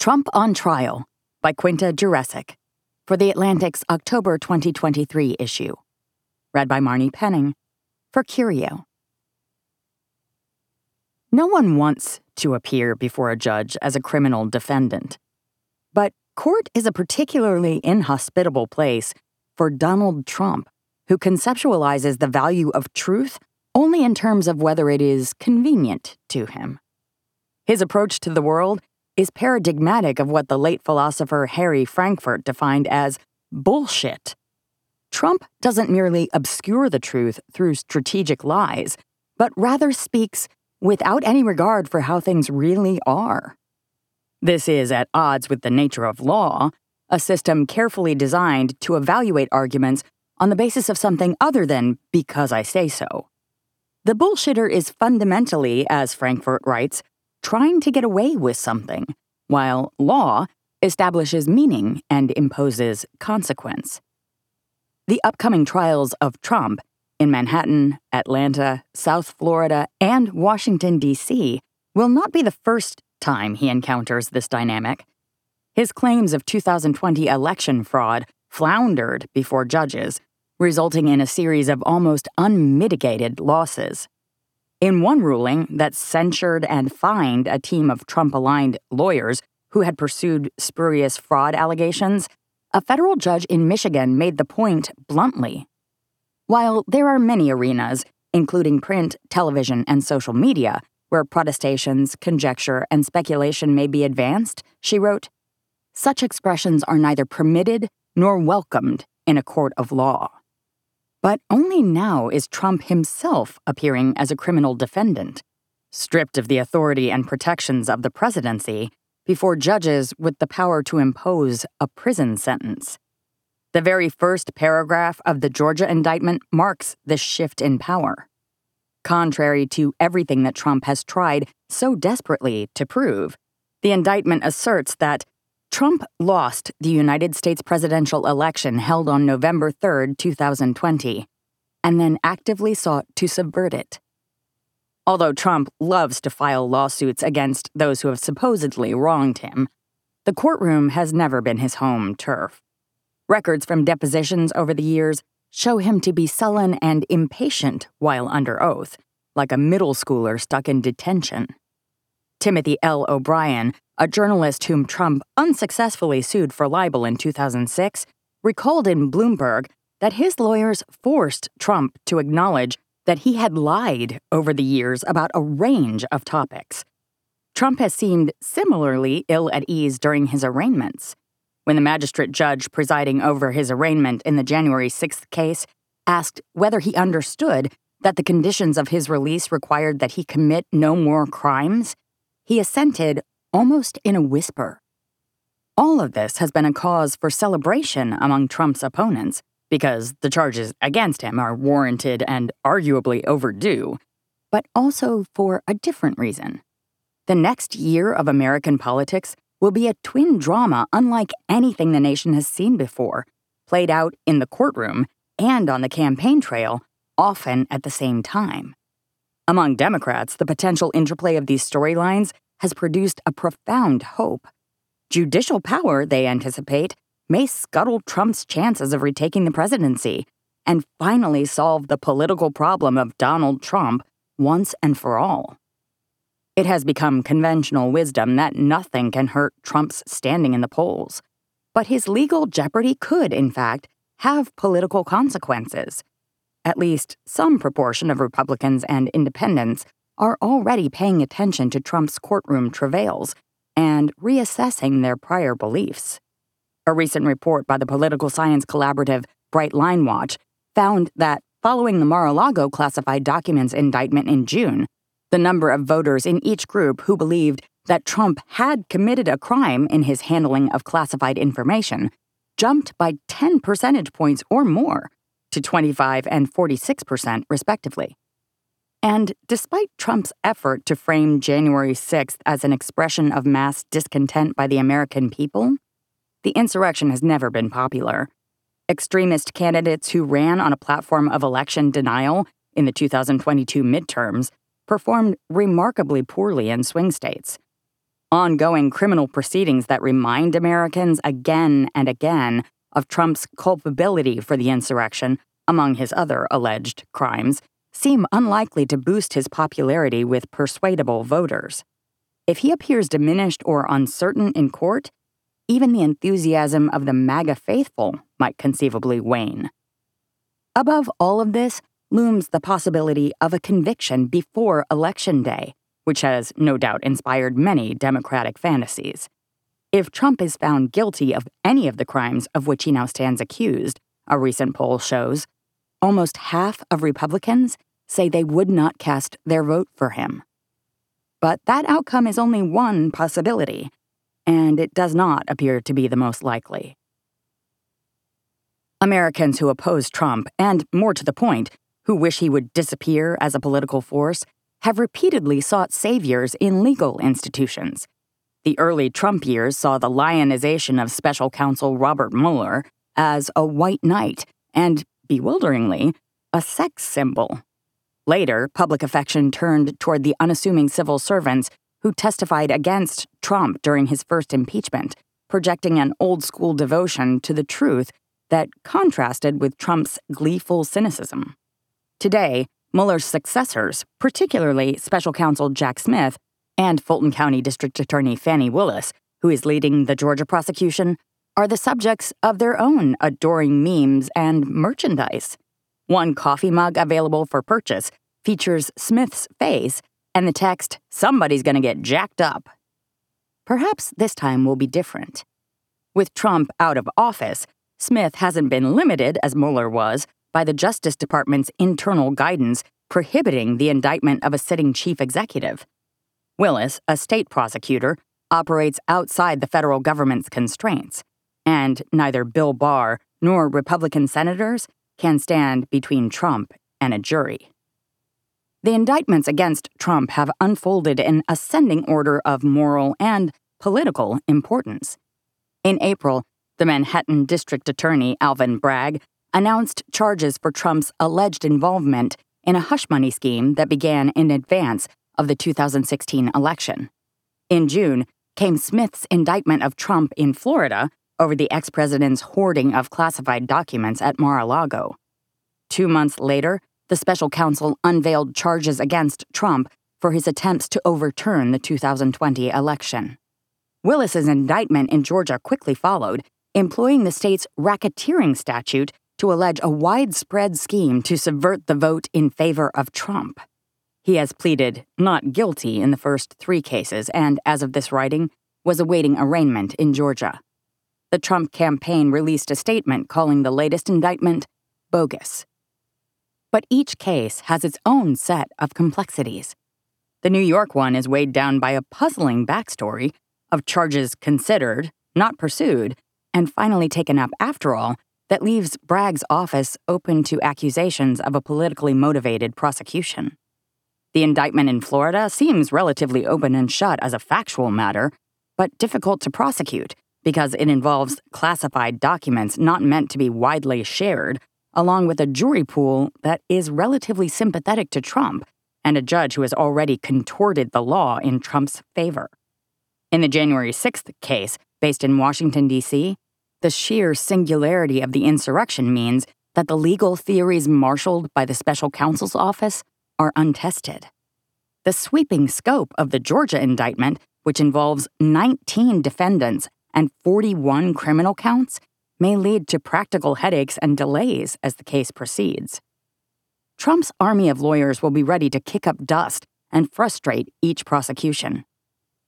Trump on Trial by Quinta Jurecic for The Atlantic's October 2023 issue. Read by Marnie Penning for Curio. No one wants to appear before a judge as a criminal defendant. But court is a particularly inhospitable place for Donald Trump, who conceptualizes the value of truth only in terms of whether it is convenient to him. His approach to the world is paradigmatic of what the late philosopher Harry Frankfurt defined as bullshit. Trump doesn't merely obscure the truth through strategic lies, but rather speaks without any regard for how things really are. This is at odds with the nature of law, a system carefully designed to evaluate arguments on the basis of something other than because I say so. The bullshitter is fundamentally, as Frankfurt writes, trying to get away with something, while law establishes meaning and imposes consequence. The upcoming trials of Trump in Manhattan, Atlanta, South Florida, and Washington, D.C. will not be the first time he encounters this dynamic. His claims of 2020 election fraud floundered before judges, resulting in a series of almost unmitigated losses. In one ruling that censured and fined a team of Trump aligned lawyers who had pursued spurious fraud allegations, a federal judge in Michigan made the point bluntly. While there are many arenas, including print, television, and social media, where protestations, conjecture, and speculation may be advanced, she wrote, such expressions are neither permitted nor welcomed in a court of law. But only now is Trump himself appearing as a criminal defendant, stripped of the authority and protections of the presidency before judges with the power to impose a prison sentence. The very first paragraph of the Georgia indictment marks this shift in power. Contrary to everything that Trump has tried so desperately to prove, the indictment asserts that Trump lost the United States presidential election held on November 3, 2020, and then actively sought to subvert it. Although Trump loves to file lawsuits against those who have supposedly wronged him, the courtroom has never been his home turf. Records from depositions over the years show him to be sullen and impatient while under oath, like a middle schooler stuck in detention. Timothy L. O'Brien, a journalist whom Trump unsuccessfully sued for libel in 2006, recalled in Bloomberg that his lawyers forced Trump to acknowledge that he had lied over the years about a range of topics. Trump has seemed similarly ill at ease during his arraignments. When the magistrate judge presiding over his arraignment in the January 6th case asked whether he understood that the conditions of his release required that he commit no more crimes, he assented almost in a whisper. All of this has been a cause for celebration among Trump's opponents because the charges against him are warranted and arguably overdue, but also for a different reason. The next year of American politics will be a twin drama unlike anything the nation has seen before, played out in the courtroom and on the campaign trail, often at the same time. Among Democrats, the potential interplay of these storylines has produced a profound hope. Judicial power, they anticipate, may scuttle Trump's chances of retaking the presidency and finally solve the political problem of Donald Trump once and for all. It has become conventional wisdom that nothing can hurt Trump's standing in the polls. But his legal jeopardy could, in fact, have political consequences. At least some proportion of Republicans and independents are already paying attention to Trump's courtroom travails and reassessing their prior beliefs. A recent report by the political science collaborative Bright Line Watch found that following the Mar a Lago classified documents indictment in June, the number of voters in each group who believed that Trump had committed a crime in his handling of classified information jumped by 10 percentage points or more to 25 and 46 percent, respectively. And despite Trump's effort to frame January 6th as an expression of mass discontent by the American people, the insurrection has never been popular. Extremist candidates who ran on a platform of election denial in the 2022 midterms performed remarkably poorly in swing states. ongoing criminal proceedings that remind Americans again and again of Trump's culpability for the insurrection, among his other alleged crimes, seem unlikely to boost his popularity with persuadable voters. If he appears diminished or uncertain in court, even the enthusiasm of the MAGA faithful might conceivably wane. Above all of this looms the possibility of a conviction before Election Day, which has no doubt inspired many Democratic fantasies. If Trump is found guilty of any of the crimes of which he now stands accused, a recent poll shows, almost half of Republicans say they would not cast their vote for him. But that outcome is only one possibility, and it does not appear to be the most likely. Americans who oppose Trump, and more to the point, who wish he would disappear as a political force, have repeatedly sought saviors in legal institutions. The early Trump years saw the lionization of special counsel Robert Mueller as a white knight and, bewilderingly, a sex symbol. Later, public affection turned toward the unassuming civil servants who testified against Trump during his first impeachment, projecting an old school devotion to the truth that contrasted with Trump's gleeful cynicism. Today, Mueller's successors, particularly special counsel Jack Smith and Fulton County District Attorney Fani Willis, who is leading the Georgia prosecution, are the subjects of their own adoring memes and merchandise. One coffee mug available for purchase features Smith's face and the text, Somebody's gonna get jacked up. Perhaps this time will be different. With Trump out of office, Smith hasn't been limited, as Mueller was, by the Justice Department's internal guidance prohibiting the indictment of a sitting chief executive. Willis, a state prosecutor, operates outside the federal government's constraints, and neither Bill Barr nor Republican senators can stand between Trump and a jury. The indictments against Trump have unfolded in ascending order of moral and political importance. In April, the Manhattan District Attorney Alvin Bragg announced charges for Trump's alleged involvement in a hush money scheme that began in advance of the 2016 election. In June came Smith's indictment of Trump in Florida over the ex president's hoarding of classified documents at Mar a Lago. Two months later, the special counsel unveiled charges against Trump for his attempts to overturn the 2020 election. Willis's indictment in Georgia quickly followed, employing the state's racketeering statute to allege a widespread scheme to subvert the vote in favor of Trump. He has pleaded not guilty in the first three cases and, as of this writing, was awaiting arraignment in Georgia. The Trump campaign released a statement calling the latest indictment bogus. But each case has its own set of complexities. The New York one is weighed down by a puzzling backstory of charges considered, not pursued, and finally taken up after all that leaves Bragg's office open to accusations of a politically motivated prosecution. The indictment in Florida seems relatively open and shut as a factual matter, but difficult to prosecute because it involves classified documents not meant to be widely shared, along with a jury pool that is relatively sympathetic to Trump and a judge who has already contorted the law in Trump's favor. In the January 6th case, based in Washington, D.C., the sheer singularity of the insurrection means that the legal theories marshaled by the special counsel's office are untested. The sweeping scope of the Georgia indictment, which involves 19 defendants and 41 criminal counts, may lead to practical headaches and delays as the case proceeds. Trump's army of lawyers will be ready to kick up dust and frustrate each prosecution.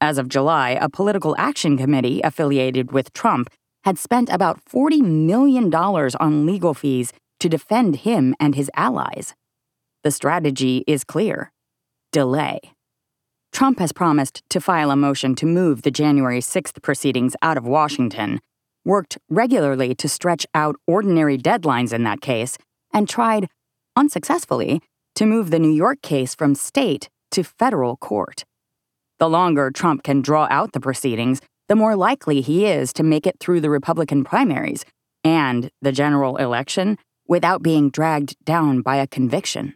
As of July, a political action committee affiliated with Trump had spent about $40 million on legal fees to defend him and his allies. The strategy is clear delay. Trump has promised to file a motion to move the January 6th proceedings out of Washington, worked regularly to stretch out ordinary deadlines in that case, and tried, unsuccessfully, to move the New York case from state to federal court. The longer Trump can draw out the proceedings, the more likely he is to make it through the Republican primaries and the general election without being dragged down by a conviction.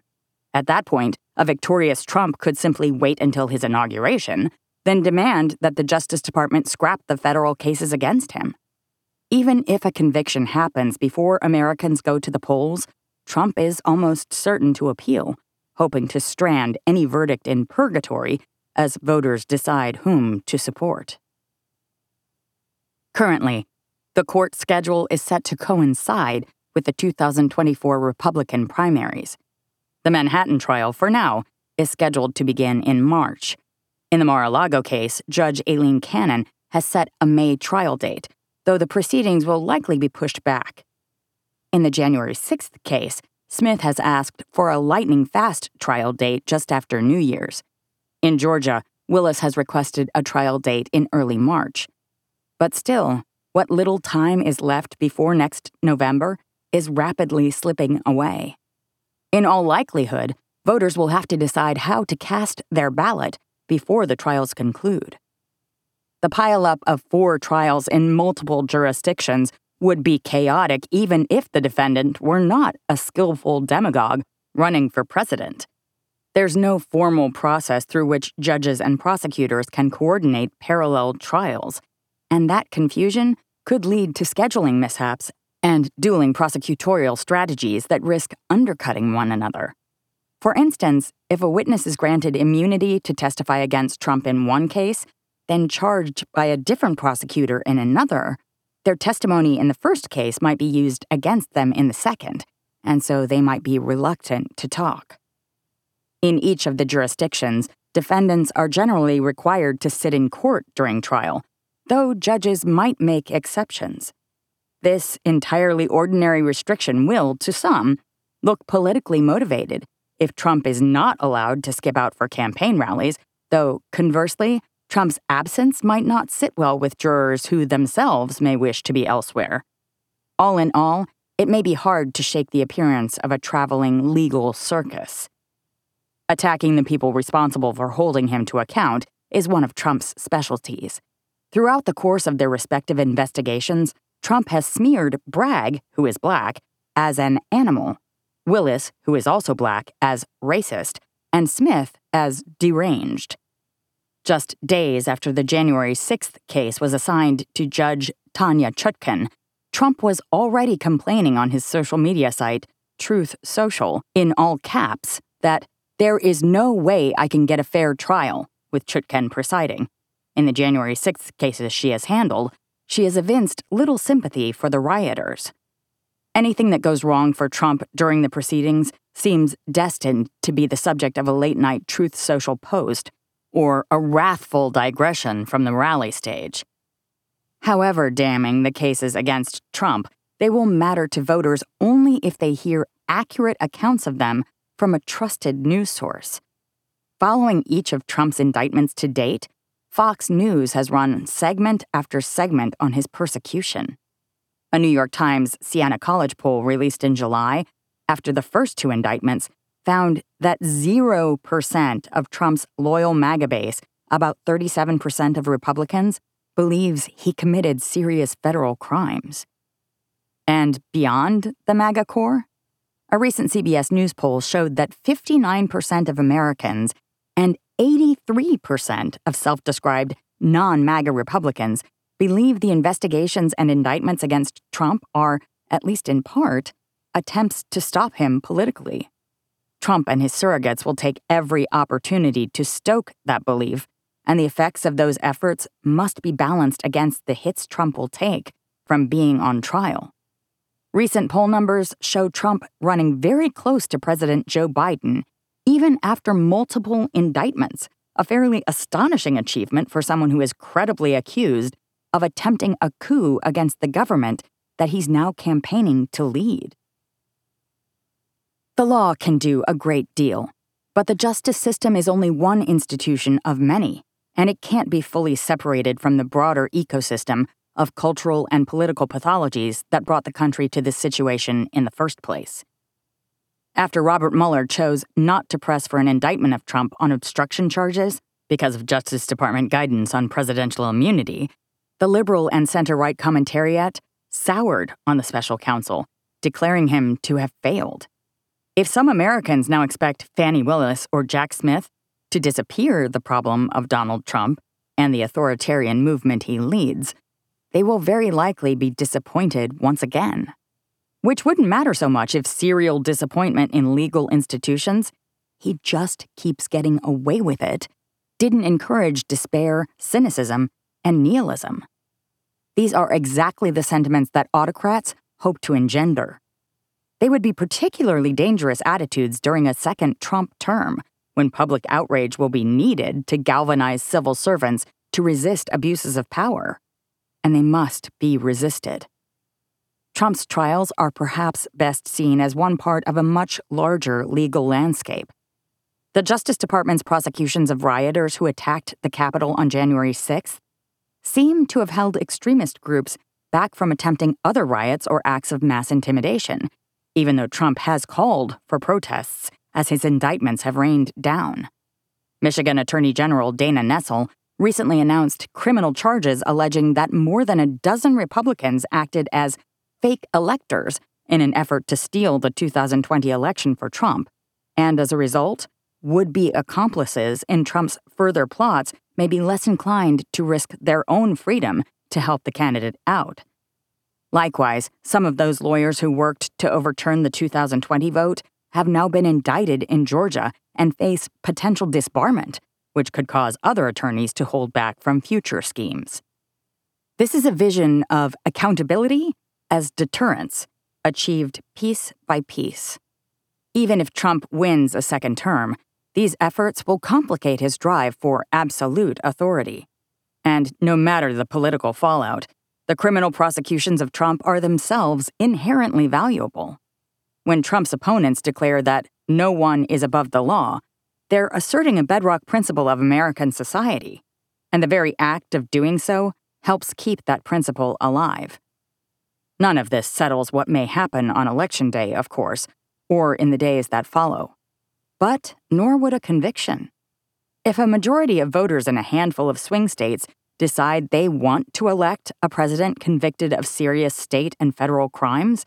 At that point, a victorious Trump could simply wait until his inauguration, then demand that the Justice Department scrap the federal cases against him. Even if a conviction happens before Americans go to the polls, Trump is almost certain to appeal, hoping to strand any verdict in purgatory as voters decide whom to support. Currently, the court schedule is set to coincide with the 2024 Republican primaries. The Manhattan trial, for now, is scheduled to begin in March. In the Mar a Lago case, Judge Aileen Cannon has set a May trial date, though the proceedings will likely be pushed back. In the January 6th case, Smith has asked for a lightning fast trial date just after New Year's. In Georgia, Willis has requested a trial date in early March. But still, what little time is left before next November is rapidly slipping away. In all likelihood, voters will have to decide how to cast their ballot before the trials conclude. The pileup of four trials in multiple jurisdictions would be chaotic even if the defendant were not a skillful demagogue running for president. There's no formal process through which judges and prosecutors can coordinate parallel trials, and that confusion could lead to scheduling mishaps and dueling prosecutorial strategies that risk undercutting one another. For instance, if a witness is granted immunity to testify against Trump in one case, then charged by a different prosecutor in another, their testimony in the first case might be used against them in the second, and so they might be reluctant to talk. In each of the jurisdictions, defendants are generally required to sit in court during trial, though judges might make exceptions. This entirely ordinary restriction will, to some, look politically motivated if Trump is not allowed to skip out for campaign rallies, though conversely, Trump's absence might not sit well with jurors who themselves may wish to be elsewhere. All in all, it may be hard to shake the appearance of a traveling legal circus. Attacking the people responsible for holding him to account is one of Trump's specialties. Throughout the course of their respective investigations, Trump has smeared Bragg, who is black, as an animal, Willis, who is also black, as racist, and Smith as deranged. Just days after the January 6th case was assigned to Judge Tanya Chutkan, Trump was already complaining on his social media site, Truth Social, in all caps, that there is no way I can get a fair trial, with Chutkan presiding. In the January 6th cases she has handled, she has evinced little sympathy for the rioters. Anything that goes wrong for Trump during the proceedings seems destined to be the subject of a late night Truth Social post or a wrathful digression from the rally stage. However damning the cases against Trump, they will matter to voters only if they hear accurate accounts of them from a trusted news source. Following each of Trump's indictments to date, Fox News has run segment after segment on his persecution. A New York Times Siena College poll released in July, after the first two indictments, found that 0% of Trump's loyal MAGA base, about 37% of Republicans, believes he committed serious federal crimes. And beyond the MAGA core? A recent CBS News poll showed that 59% of Americans and 83% of self described non MAGA Republicans believe the investigations and indictments against Trump are, at least in part, attempts to stop him politically. Trump and his surrogates will take every opportunity to stoke that belief, and the effects of those efforts must be balanced against the hits Trump will take from being on trial. Recent poll numbers show Trump running very close to President Joe Biden, even after multiple indictments, a fairly astonishing achievement for someone who is credibly accused of attempting a coup against the government that he's now campaigning to lead. The law can do a great deal, but the justice system is only one institution of many, and it can't be fully separated from the broader ecosystem of cultural and political pathologies that brought the country to this situation in the first place. After Robert Mueller chose not to press for an indictment of Trump on obstruction charges because of Justice Department guidance on presidential immunity, the liberal and center right commentariat soured on the special counsel, declaring him to have failed. If some Americans now expect Fani Willis or Jack Smith to disappear the problem of Donald Trump, and the authoritarian movement he leads, they will very likely be disappointed once again. Which wouldn't matter so much if serial disappointment in legal institutions, he just keeps getting away with it, didn't encourage despair, cynicism, and nihilism. These are exactly the sentiments that autocrats hope to engender. They would be particularly dangerous attitudes during a second Trump term, when public outrage will be needed to galvanize civil servants to resist abuses of power. And they must be resisted. Trump's trials are perhaps best seen as one part of a much larger legal landscape. The Justice Department's prosecutions of rioters who attacked the Capitol on January 6th seem to have held extremist groups back from attempting other riots or acts of mass intimidation, even though Trump has called for protests as his indictments have rained down. Michigan Attorney General Dana Nessel recently announced criminal charges alleging that more than a dozen Republicans acted as fake electors in an effort to steal the 2020 election for Trump, and as a result, would be accomplices in Trump's further plots may be less inclined to risk their own freedom to help the candidate out. Likewise, some of those lawyers who worked to overturn the 2020 vote have now been indicted in Georgia and face potential disbarment, which could cause other attorneys to hold back from future schemes. This is a vision of accountability as deterrence, achieved piece by piece. Even if Trump wins a second term, these efforts will complicate his drive for absolute authority. And no matter the political fallout, the criminal prosecutions of Trump are themselves inherently valuable. When Trump's opponents declare that no one is above the law, they're asserting a bedrock principle of American society, and the very act of doing so helps keep that principle alive. None of this settles what may happen on Election Day, of course, or in the days that follow but nor would a conviction. If a majority of voters in a handful of swing states decide they want to elect a president convicted of serious state and federal crimes,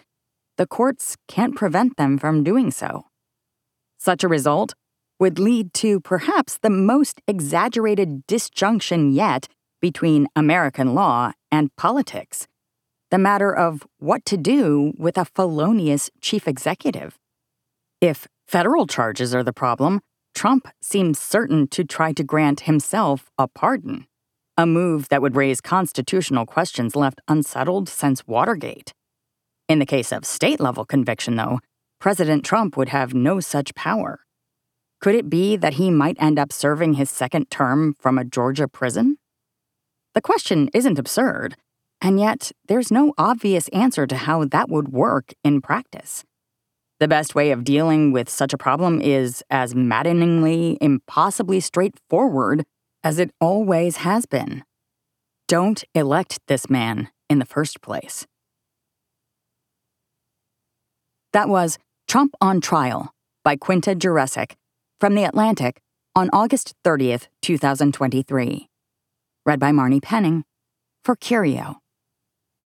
the courts can't prevent them from doing so. Such a result would lead to perhaps the most exaggerated disjunction yet between American law and politics the matter of what to do with a felonious chief executive. If federal charges are the problem, Trump seems certain to try to grant himself a pardon, a move that would raise constitutional questions left unsettled since Watergate. In the case of state level conviction, though, President Trump would have no such power. Could it be that he might end up serving his second term from a Georgia prison? The question isn't absurd, and yet there's no obvious answer to how that would work in practice. The best way of dealing with such a problem is as maddeningly, impossibly straightforward as it always has been. Don't elect this man in the first place. That was Trump on Trial by Quinta Jurecic from The Atlantic on August 30th, 2023. Read by Marnie Penning for Curio.